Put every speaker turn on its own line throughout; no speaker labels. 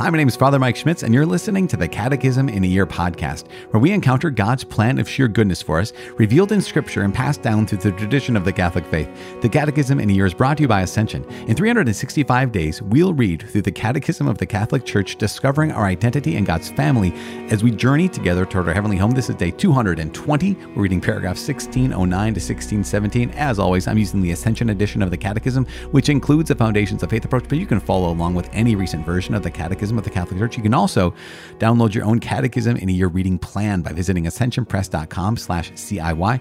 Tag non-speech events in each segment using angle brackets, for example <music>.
Hi, my name is Father Mike Schmitz, and you're listening to the Catechism in a Year podcast, where we encounter God's plan of sheer goodness for us, revealed in Scripture and passed down through the tradition of the Catholic faith. The Catechism in a Year is brought to you by Ascension. In 365 days, we'll read through the Catechism of the Catholic Church, discovering our identity and God's family as we journey together toward our heavenly home. This is day 220. We're reading paragraph 1609 to 1617. As always, I'm using the Ascension edition of the Catechism, which includes the Foundations of Faith approach, but you can follow along with any recent version of the Catechism of the Catholic Church. You can also download your own catechism in a year reading plan by visiting ascensionpress.com slash CIY.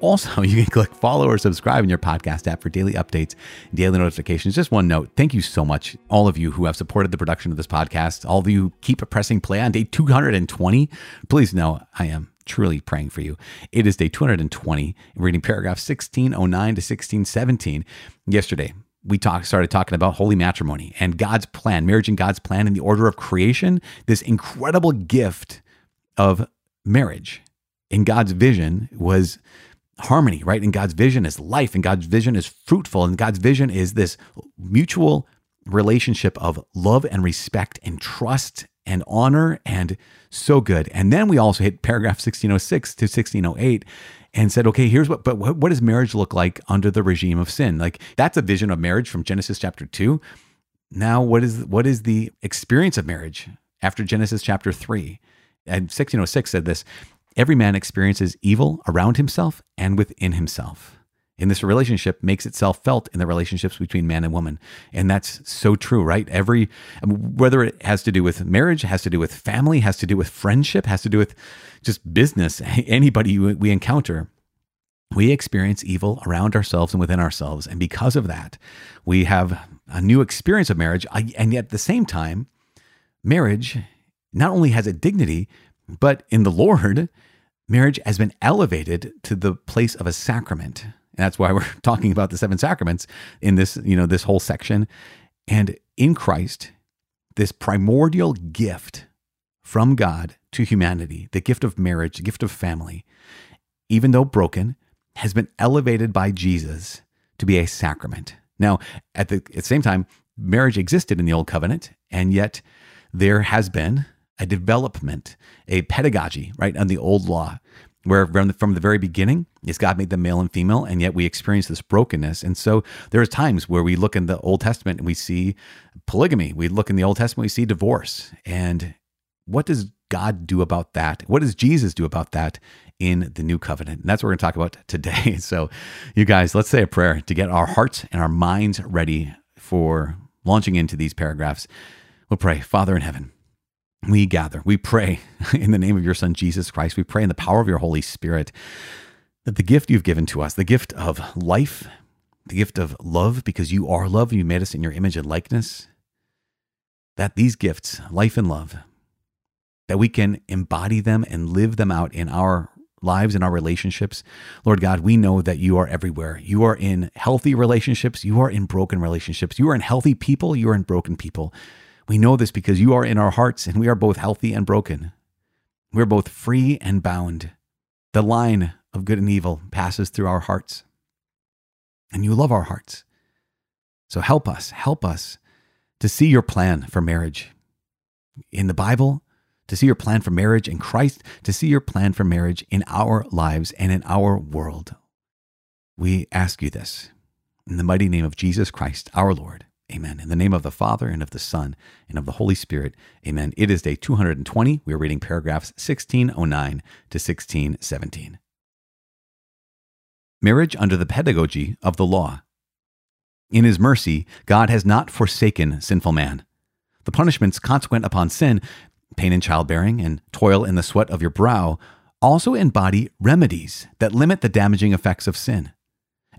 Also, <laughs> you can click follow or subscribe in your podcast app for daily updates daily notifications. Just one note thank you so much, all of you who have supported the production of this podcast, all of you keep pressing play on day 220. Please know I am truly praying for you. It is day 220, reading paragraph 1609 to 1617. Yesterday, we talked started talking about holy matrimony and God's plan, marriage and God's plan in the order of creation, this incredible gift of marriage. In God's vision was harmony, right? And God's vision is life, and God's vision is fruitful, and God's vision is this mutual relationship of love and respect and trust and honor and so good. And then we also hit paragraph 1606 to 1608 and said, okay, here's what, but what, what does marriage look like under the regime of sin? Like that's a vision of marriage from Genesis chapter two. Now, what is what is the experience of marriage after Genesis chapter three? And 1606 said this: every man experiences evil around himself and within himself in this relationship makes itself felt in the relationships between man and woman. And that's so true, right? Every, um, whether it has to do with marriage, has to do with family, has to do with friendship, has to do with just business, <laughs> anybody we encounter, we experience evil around ourselves and within ourselves. And because of that, we have a new experience of marriage. And yet at the same time, marriage not only has a dignity, but in the <laughs> Lord, marriage has been elevated to the place of a sacrament. And that's why we're <laughs> talking about the seven sacraments in this, you know, this whole section. And in Christ, this primordial gift from God to humanity, the gift of marriage, the gift of family, even though broken, has been elevated by Jesus to be a sacrament. Now, at the, at the same time, marriage existed in the Old Covenant, and yet there has been a development, a pedagogy, right, on the old law where from the very beginning is God made them male and female, and yet we experience this brokenness. And so there are times where we look in the Old Testament and we see polygamy. We look in the Old Testament, we see divorce. And what does God do about that? What does Jesus do about that in the new covenant? And that's what we're going to talk about today. <laughs> So, you guys, let's say a prayer to get our hearts and our minds ready for launching into these paragraphs. We'll pray, Father in heaven we gather, we pray <laughs> in the name of your Son, Jesus Christ. We pray in the power of your Holy Spirit that the gift you've given to us, the gift of life, the gift of love, because you are love, you made us in your image and likeness, that these gifts, life and love, that we can embody them and live them out in our lives and our relationships. Lord God, we know that you are everywhere. You are in healthy relationships, you are in broken relationships, you are in healthy people, you are in broken people. We know this because you are in our hearts and we are both healthy and broken. We're both free and bound. The line of good and evil passes through our hearts. And you love our hearts. So help us, help us to see your plan for marriage in the Bible, to see your plan for marriage in Christ, to see your plan for marriage in our lives and in our world. We ask you this in the mighty name of Jesus Christ, our Lord. Amen. In the name of the Father and of the Son and of the Holy Spirit. Amen. It is day 220. We are reading paragraphs 1609 to 1617. Marriage under the pedagogy of the law. In his mercy, God has not forsaken sinful man. The punishments consequent upon sin, pain in childbearing and toil in the sweat of your brow, also embody remedies that limit the damaging effects of sin.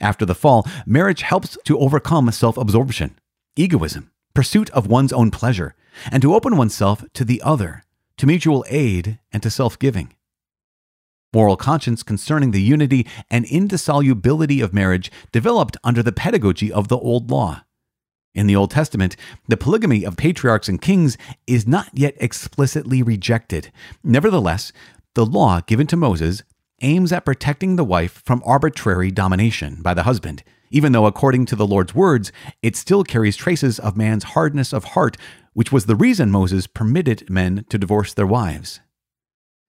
After the fall, marriage helps to overcome self absorption egoism, pursuit of one's own pleasure, and to open oneself to the other, to mutual aid, and to self giving. Moral conscience concerning the unity and indissolubility of marriage developed under the pedagogy of the Old Law. In the Old Testament, the polygamy of patriarchs and kings is not yet explicitly rejected. Nevertheless, the law given to Moses aims at protecting the wife from arbitrary domination by the husband even though, according to the Lord's words, it still carries traces of man's hardness of heart, which was the reason Moses permitted men to divorce their wives.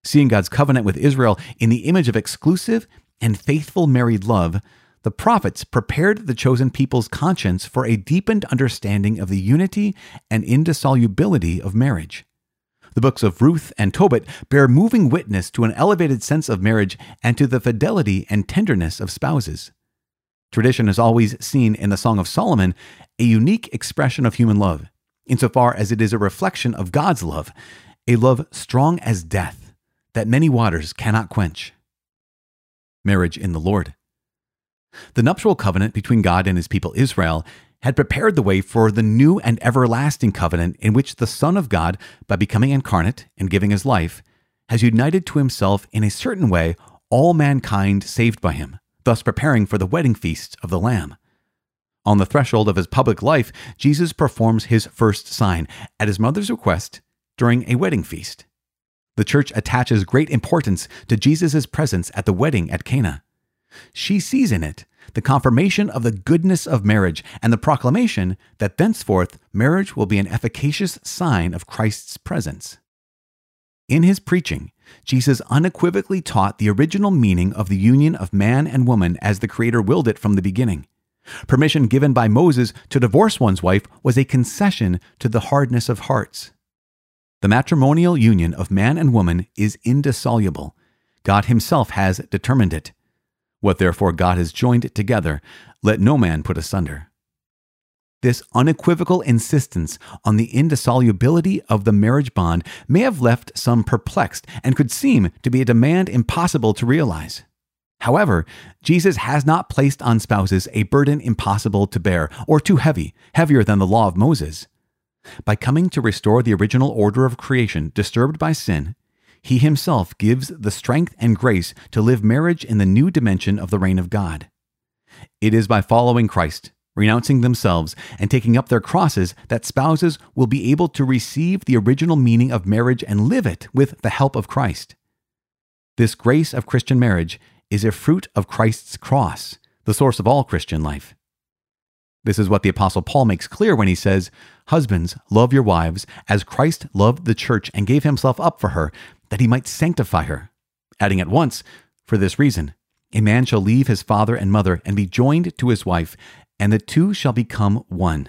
Seeing God's covenant with Israel in the image of exclusive and faithful married love, the prophets prepared the chosen people's conscience for a deepened understanding of the unity and indissolubility of marriage. The books of Ruth and Tobit bear moving witness to an elevated sense of marriage and to the fidelity and tenderness of spouses. Tradition has always seen in the Song of Solomon a unique expression of human love, insofar as it is a reflection of God's love, a love strong as death, that many waters cannot quench. Marriage in the Lord. The nuptial covenant between God and his people Israel had prepared the way for the new and everlasting covenant in which the Son of God, by becoming incarnate and giving his life, has united to himself in a certain way all mankind saved by him thus preparing for the wedding feast of the Lamb. On the threshold of his public life, Jesus performs his first sign at his mother's request during a wedding feast. The church attaches great importance to Jesus' presence at the wedding at Cana. She sees in it the confirmation of the goodness of marriage and the proclamation that thenceforth marriage will be an efficacious sign of Christ's presence. In his preaching, Jesus unequivocally taught the original meaning of the union of man and woman as the Creator willed it from the beginning. Permission given by Moses to divorce one's wife was a concession to the hardness of hearts. The matrimonial union of man and woman is indissoluble. God Himself has determined it. What therefore God has joined together, let no man put asunder. This unequivocal insistence on the indissolubility of the marriage bond may have left some perplexed and could seem to be a demand impossible to realize. However, Jesus has not placed on spouses a burden impossible to bear or too heavy, heavier than the law of Moses. By coming to restore the original order of creation disturbed by sin, he himself gives the strength and grace to live marriage in the new dimension of the reign of God. It is by following Christ renouncing themselves and taking up their crosses, that spouses will be able to receive the original meaning of marriage and live it with the help of Christ. This grace of Christian marriage is a fruit of Christ's cross, the source of all Christian life. This is what the Apostle Paul makes clear when he says, Husbands, love your wives as Christ loved the church and gave himself up for her, that he might sanctify her. Adding at once, For this reason, a man shall leave his father and mother and be joined to his wife, and the two shall become one.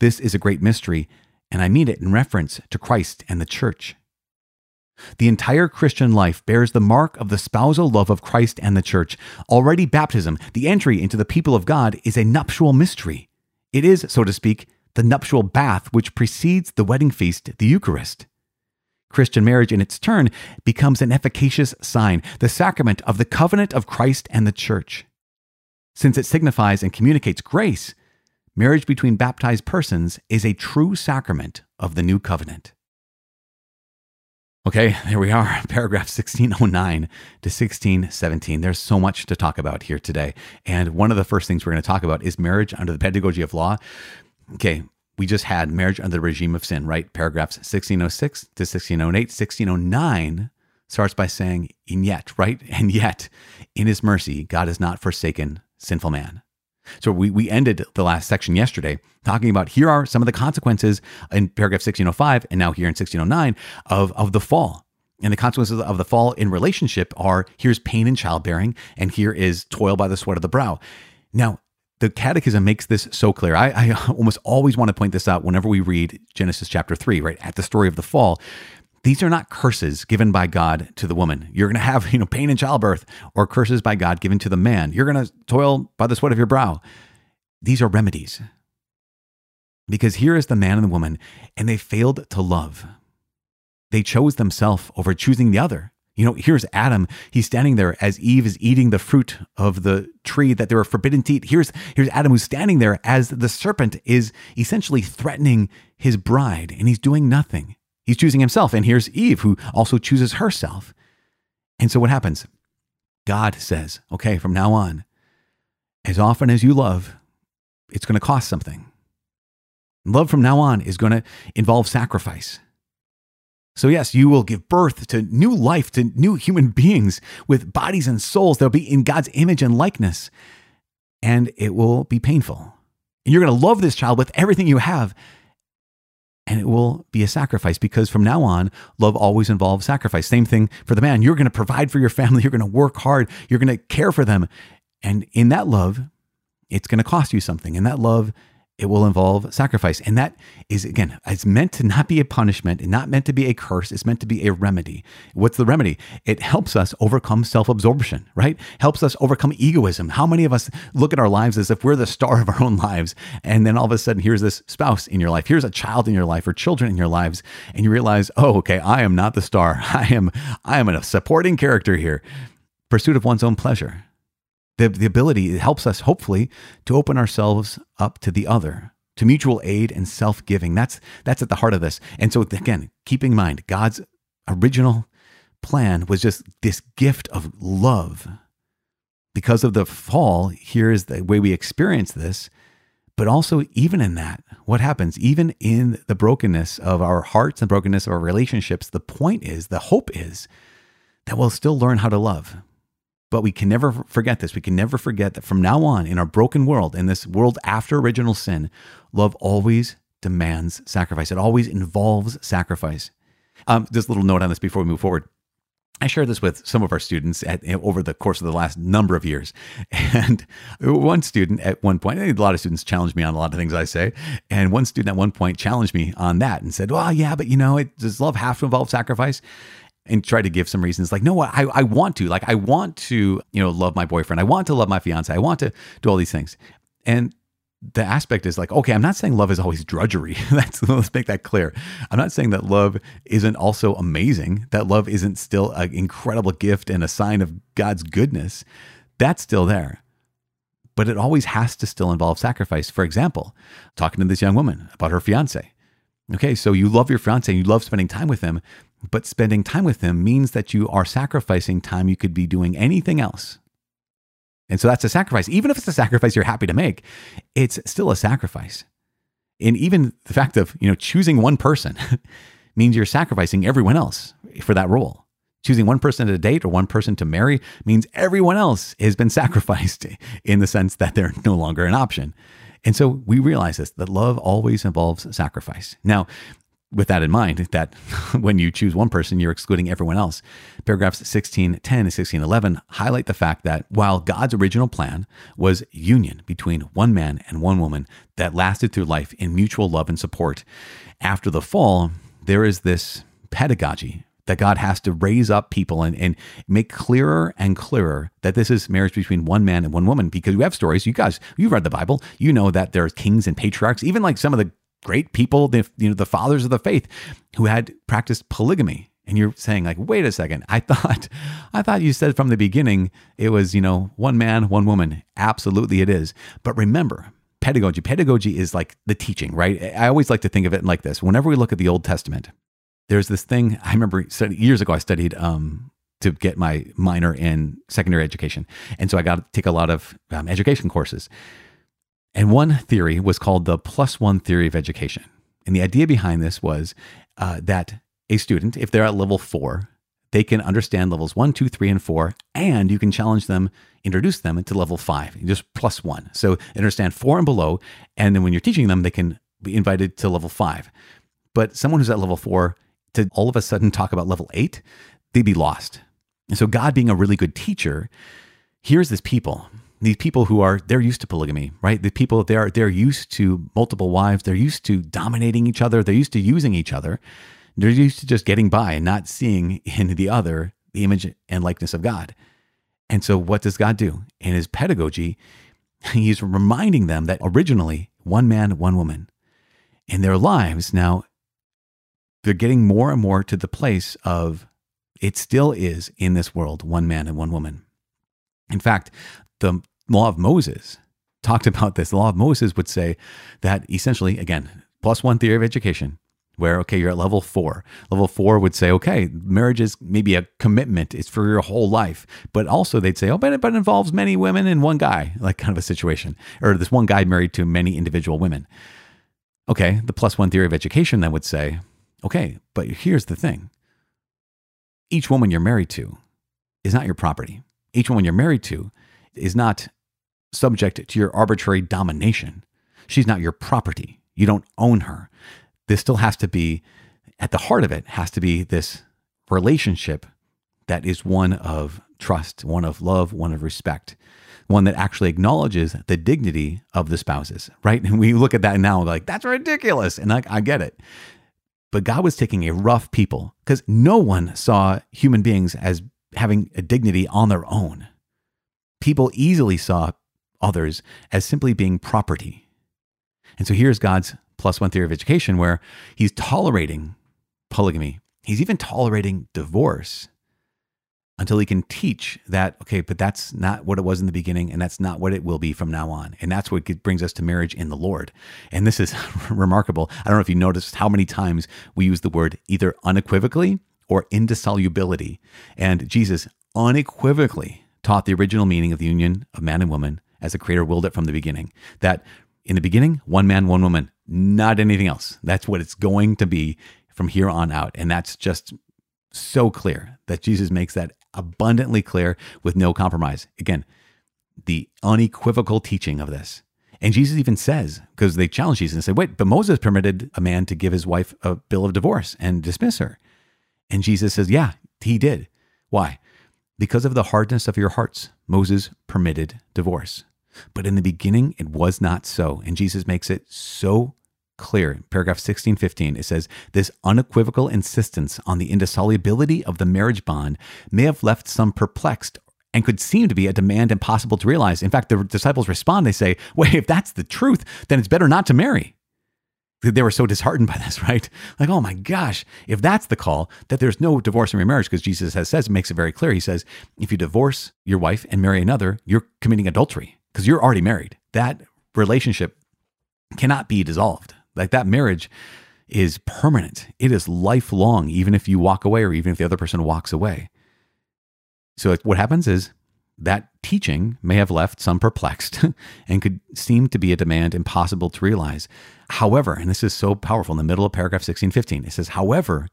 This is a great mystery, and I mean it in reference to Christ and the church. The entire Christian life bears the mark of the spousal love of Christ and the church. Already, baptism, the entry into the people of God, is a nuptial mystery. It is, so to speak, the nuptial bath which precedes the wedding feast, the Eucharist. Christian marriage, in its turn, becomes an efficacious sign, the sacrament of the covenant of Christ and the church. Since it signifies and communicates grace, marriage between baptized persons is a true sacrament of the new covenant. Okay, there we are, <laughs> paragraph 1609 to 1617. There's so much to talk about here today. And one of the first things we're going to talk about is marriage under the pedagogy of law. Okay, we just had marriage under the regime of sin, right? Paragraphs 1606 to 1608. 1609 starts by saying, and yet, right? And yet, in his mercy, God has not forsaken sinful man. So we, we ended the last section yesterday talking about here are some of the consequences in paragraph 1605 and now here in 1609 of, of the fall. And the consequences of the fall in relationship are here's pain in childbearing and here is toil by the sweat of the brow. Now, the catechism makes this so clear. I, I <laughs> almost always want to point this out whenever we read Genesis chapter 3, right? At the story of the fall, these are not curses given by God to the woman. You're going to have, <laughs> you know, pain in childbirth or curses by God given to the man. You're going to toil by the sweat of your brow. These are remedies. Because here is the man and the woman, and they failed to love. They chose themselves over choosing the other. You know, here's Adam. He's standing there as Eve is eating the fruit of the tree that they were forbidden to eat. Here's, here's Adam who's standing there as the serpent is essentially threatening his bride, and he's doing nothing. He's choosing himself. And here's Eve, who also chooses herself. And so what happens? God says, okay, from now on, as often as you love, it's going to cost something. Love from now on is going to involve sacrifice. So, yes, you will give birth to new life, to new human <laughs> beings with bodies and souls. They'll be in God's image and likeness. and it will be painful. And you're going to love this child with everything you have. And it will be a sacrifice because from now on, love always involves sacrifice. Same thing for the man. You're going to provide for your family. <laughs> You're going to work hard. You're going to care for them. And in that love, it's going to cost you something. And that love it will involve sacrifice. And that is, again, it's meant to not be a punishment and not meant to be a curse. It's meant to be a remedy. What's the remedy? It helps us overcome self absorption, right? Helps us overcome egoism. How many of us look at our lives as if we're the star of our own lives? And then all of a sudden, here's this spouse in your life, here's a child in your life or children in your lives. And you realize, oh, okay, I am not the star. <laughs> I am, I am a supporting character here. Pursuit of one's own pleasure the, the ability, it helps us hopefully to open ourselves up to the other, to mutual aid and self giving. That's, that's at the heart of this. And so, again, keeping in mind, God's original plan was just this gift of love. Because of the fall, here is the way we experience this. But also, even in that, what happens? Even in the brokenness of our hearts and brokenness of our relationships, the point is, the hope is that we'll still learn how to love. But we can never forget this. We can never forget that from now on, in our broken world, in this world after original sin, love always demands sacrifice. It always involves sacrifice. Um, just a little note on this before we move forward. I shared this with some of our students at, over the course of the last number of years. <laughs> And one student at one point, a lot of students challenge me on a lot of things I say. And one student at one point challenged me on that and said, Well, yeah, but you know, it, does love have to involve sacrifice? And try to give some reasons like no I, I want to like i want to you know love my boyfriend. I want to love my fiance. I want to do all these things. And the aspect is like okay i'm not saying love is always drudgery. <laughs> That's let's make that clear. I'm not saying that love isn't also amazing that love isn't still an incredible gift and a sign of god's goodness. That's still there. But it always has to still involve sacrifice. For example talking to this young woman about her fiance. Okay so you love your fiance and you love spending time with him but spending time with them means that you are sacrificing time you could be doing anything else. And so that's a sacrifice. Even if it's a sacrifice you're happy to make, it's still a sacrifice. And even the fact of, you know, choosing one person <laughs> means you're sacrificing everyone else for that role. Choosing one person to date or one person to marry means everyone else has been <laughs> sacrificed in the sense that they're no longer an option. And so we realize this that love always involves sacrifice. Now, with that in mind, that <laughs> when you choose one person, you're excluding everyone else. Paragraphs 1610 and 1611 highlight the fact that while God's original plan was union between one man and one woman that lasted through life in mutual love and support, after the fall, there is this pedagogy that God has to raise up people and, and make clearer and clearer that this is marriage between one man and one woman. Because we have stories, you guys, you've read the Bible, you know that there are kings and patriarchs, even like some of the great people, the you know the fathers of the faith, who had practiced polygamy. And you're saying like, wait a second, I <laughs> thought, I thought you said from the beginning it was you know one man, one woman. Absolutely, it is. But remember, pedagogy. Pedagogy is like the teaching, right? I always like to think of it like this. Whenever we look at the Old Testament, there's this thing. I remember years ago I studied um, to get my minor in secondary education, and so I got to take a lot of um, education courses. And one theory was called the plus one theory of education. And the idea behind this was uh, that a student, if they're at level four, they can understand levels one, two, three, and four, and you can challenge them, introduce them into level five, just plus one. So understand four and below. And then when you're teaching them, they can be invited to level five. But someone who's at level four to all of a sudden talk about level eight, they'd be lost. And so, God being a really good teacher, here's this people these people who are they're used to polygamy, right? The people they're they're used to multiple wives, they're used to dominating each other, they're used to using each other. They're used to just getting by and not seeing <laughs> in the other the image and likeness of God. And so what does God do? In his pedagogy, he's reminding them that originally one man, one woman. In their lives now they're getting more and more to the place of it still is in this world one man and one woman. In fact, the law of Moses talked about this. The law of Moses would say that essentially, again, plus one theory of education, where, okay, you're at level four. Level four would say, okay, marriage is maybe a commitment, it's for your whole life. But also they'd say, oh, but it, but it involves many women and one guy, like kind of a situation, or this one guy married to many individual women. Okay, the plus one theory of education then would say, okay, but here's the thing each woman you're married to is not your property. Each woman you're married to is not subject to your arbitrary domination. She's not your property. You don't own her. This still has to be, at the heart of it, has to be this relationship that is one of trust, one of love, one of respect, one that actually acknowledges the dignity of the spouses, right? And we look at that now like, that's ridiculous. And I, I get it. But God was taking a rough people because no one saw human beings as having a dignity on their own. People easily saw others as simply being property. And so here's God's plus one theory of education where he's tolerating polygamy. He's even tolerating divorce until he can teach that, okay, but that's not what it was in the beginning, and that's not what it will be from now on. And that's what brings us to marriage in the Lord. And this is <laughs> remarkable. I don't know if you noticed how many times we use the word either unequivocally or indissolubility. And Jesus unequivocally taught the original meaning of the union of man and woman as the Creator willed it from the beginning. That in the beginning, one man, one woman, not anything else. That's what it's going to be from here on out. And that's just so clear that Jesus makes that abundantly clear with no compromise. Again, the unequivocal teaching of this. And Jesus even says, because they challenge Jesus and say, wait, but Moses permitted a man to give his wife a bill of divorce and dismiss her. And Jesus says, yeah, he did. Why? Because of the hardness of your hearts, Moses permitted divorce. But in the beginning, it was not so. And Jesus makes it so clear. Paragraph 16, 15, it says, This unequivocal insistence on the indissolubility of the marriage bond may have left some perplexed and could seem to be a demand impossible to realize. In fact, the disciples respond, they say, Wait, if that's the truth, then it's better not to marry. They were so disheartened by this, <laughs> right? Like, oh my gosh, if that's the call, that there's no divorce and remarriage, because Jesus has says, makes it very clear. He says, if you divorce your wife and marry another, you're committing adultery because you're already married. That relationship cannot be dissolved. Like that marriage is permanent. It is lifelong, even if you walk away or even if the other person walks away. So what happens is that teaching may have left some perplexed <laughs> and could seem to be a demand impossible to realize. However, and this is so powerful in the middle of paragraph 1615, it says, however,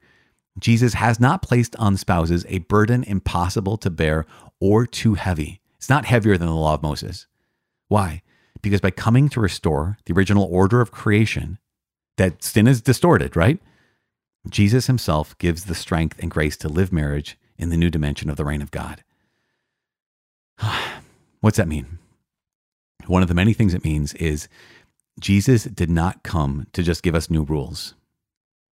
Jesus has not placed on spouses a burden impossible to bear or too heavy. It's not heavier than the law of Moses. Why? Because by coming to restore the original order of creation, that sin is distorted, right? Jesus himself gives the strength and grace to live marriage in the new dimension of the reign of God. <sighs> What's that mean? One of the many things it means is Jesus did not come to just give us new rules.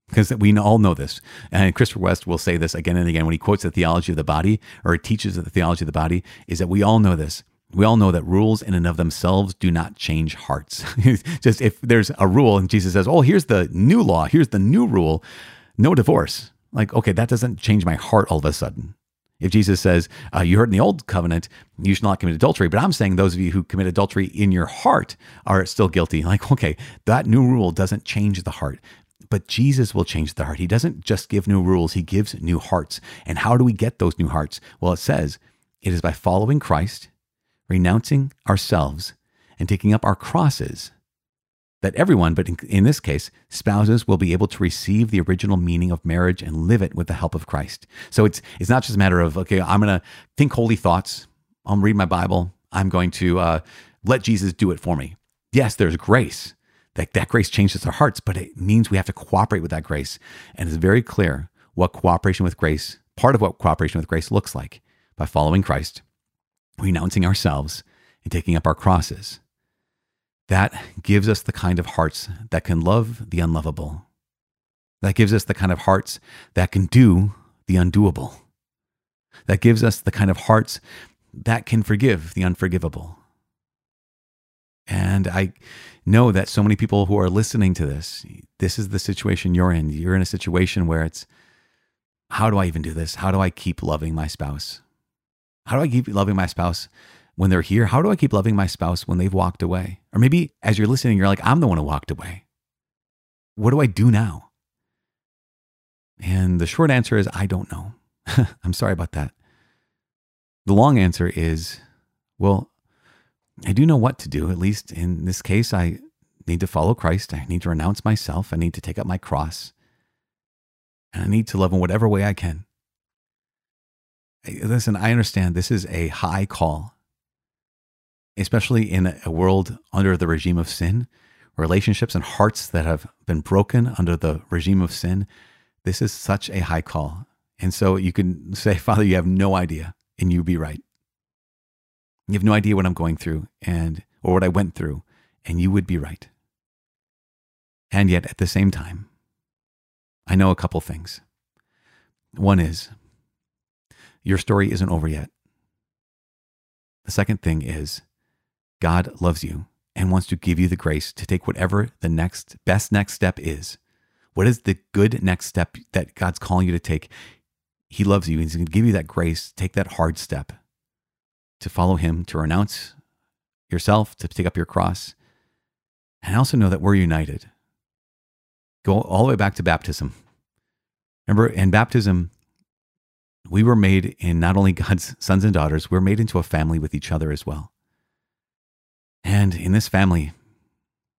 Because we all know this. And Christopher West will say this again and again when he quotes the theology of the body or teaches the theology of the body, is that we all know this. We all know that rules in and of themselves do not change hearts. <laughs> Just if there's a rule and Jesus says, Oh, here's the new law, here's the new rule, no divorce. Like, okay, that doesn't change my heart all of a sudden. If Jesus says, uh, You heard in the old covenant, you should not commit adultery, but I'm saying those of you who commit adultery in your heart are still guilty. Like, okay, that new rule doesn't change the heart. But Jesus will change the heart. He doesn't just give new rules, He gives new hearts. And how do we get those new hearts? Well, it says it is by following Christ renouncing ourselves and taking up our crosses, that everyone, but in, this case, spouses will be able to receive the original meaning of marriage and live it with the help of Christ. So it's it's not just a matter of okay, I'm going to think holy thoughts. I'm read my Bible. I'm going to uh, let Jesus do it for me. Yes, there's grace. That that grace changes our hearts, but it means we have to cooperate with that grace. And it's very clear what cooperation with grace, part of what cooperation with grace looks like by following Christ renouncing ourselves and taking up our crosses. That gives us the kind of hearts that can love the unlovable. That gives us the kind of hearts that can do the undoable. That gives us the kind of hearts that can forgive the unforgivable. And I know that so many people who are listening to this, this is the situation you're in. You're in a situation where it's, how do I even do this? How do I keep loving my spouse? How do I keep loving my spouse when they're here? How do I keep loving my spouse when they've walked away? Or maybe as you're listening, you're like, I'm the one who walked away. What do I do now? And the short answer is, I don't know. <laughs> I'm sorry about that. The long answer is, well, I do know what to do. At least in this case, I need to follow Christ. I need to renounce myself. I need to take up my cross. And I need to love in whatever way I can listen, I understand this is a high call. especially in a world under the regime of sin, relationships and hearts that have been broken under the regime of sin. This is such a high call. And so you can say, <laughs> Father, you have no idea, and you'd be right. You have no idea what I'm going through and or what I went through, and you would be right. And yet at the same time, I know a couple things. One is your story isn't over yet. The second thing is God loves you and wants to give you the grace to take whatever the next best next step is. What is the good next step that God's calling you to take? He loves you. and He's going to give you that grace. Take that hard step to follow Him, to renounce yourself, to take up your cross. And I also know that we're united. Go all the way back to baptism. Remember, in baptism, we were made in not only God's <laughs> sons and daughters, we're made into a family with each other as well. And in this family,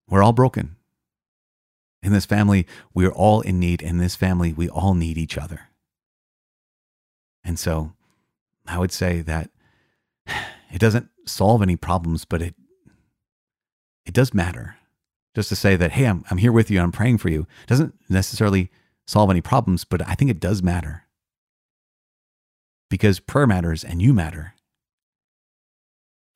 we're all broken. In this family, we're all in need. In this family, we all need each other. And so I would say that <sighs> it doesn't solve any problems, but it it does matter. Just to say that, hey, I'm, I'm here with you I'm praying for you doesn't necessarily solve any problems, but I think it does matter. Because prayer matters and you matter.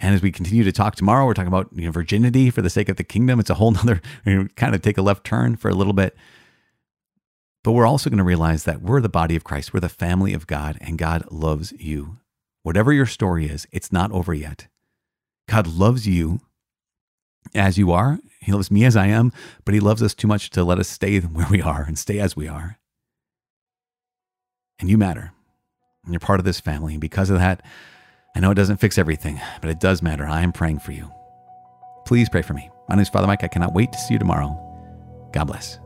And as we continue to talk tomorrow, we're talking about you know, virginity for the sake of the kingdom. It's a whole nother, <laughs> you know, kind of take a left turn for a little bit. But we're also going to realize that we're the body of Christ. We're the family of God, and God loves you. Whatever your story is, it's not over yet. God loves you as you are. He loves me as I am, but He loves us too much to let us stay where we are and stay as we are. And you matter. And you're part of this family. And because of that, I know it doesn't fix everything, but it does matter. I am praying for you. Please pray for me. My name is Father Mike. I cannot wait to see you tomorrow. God bless.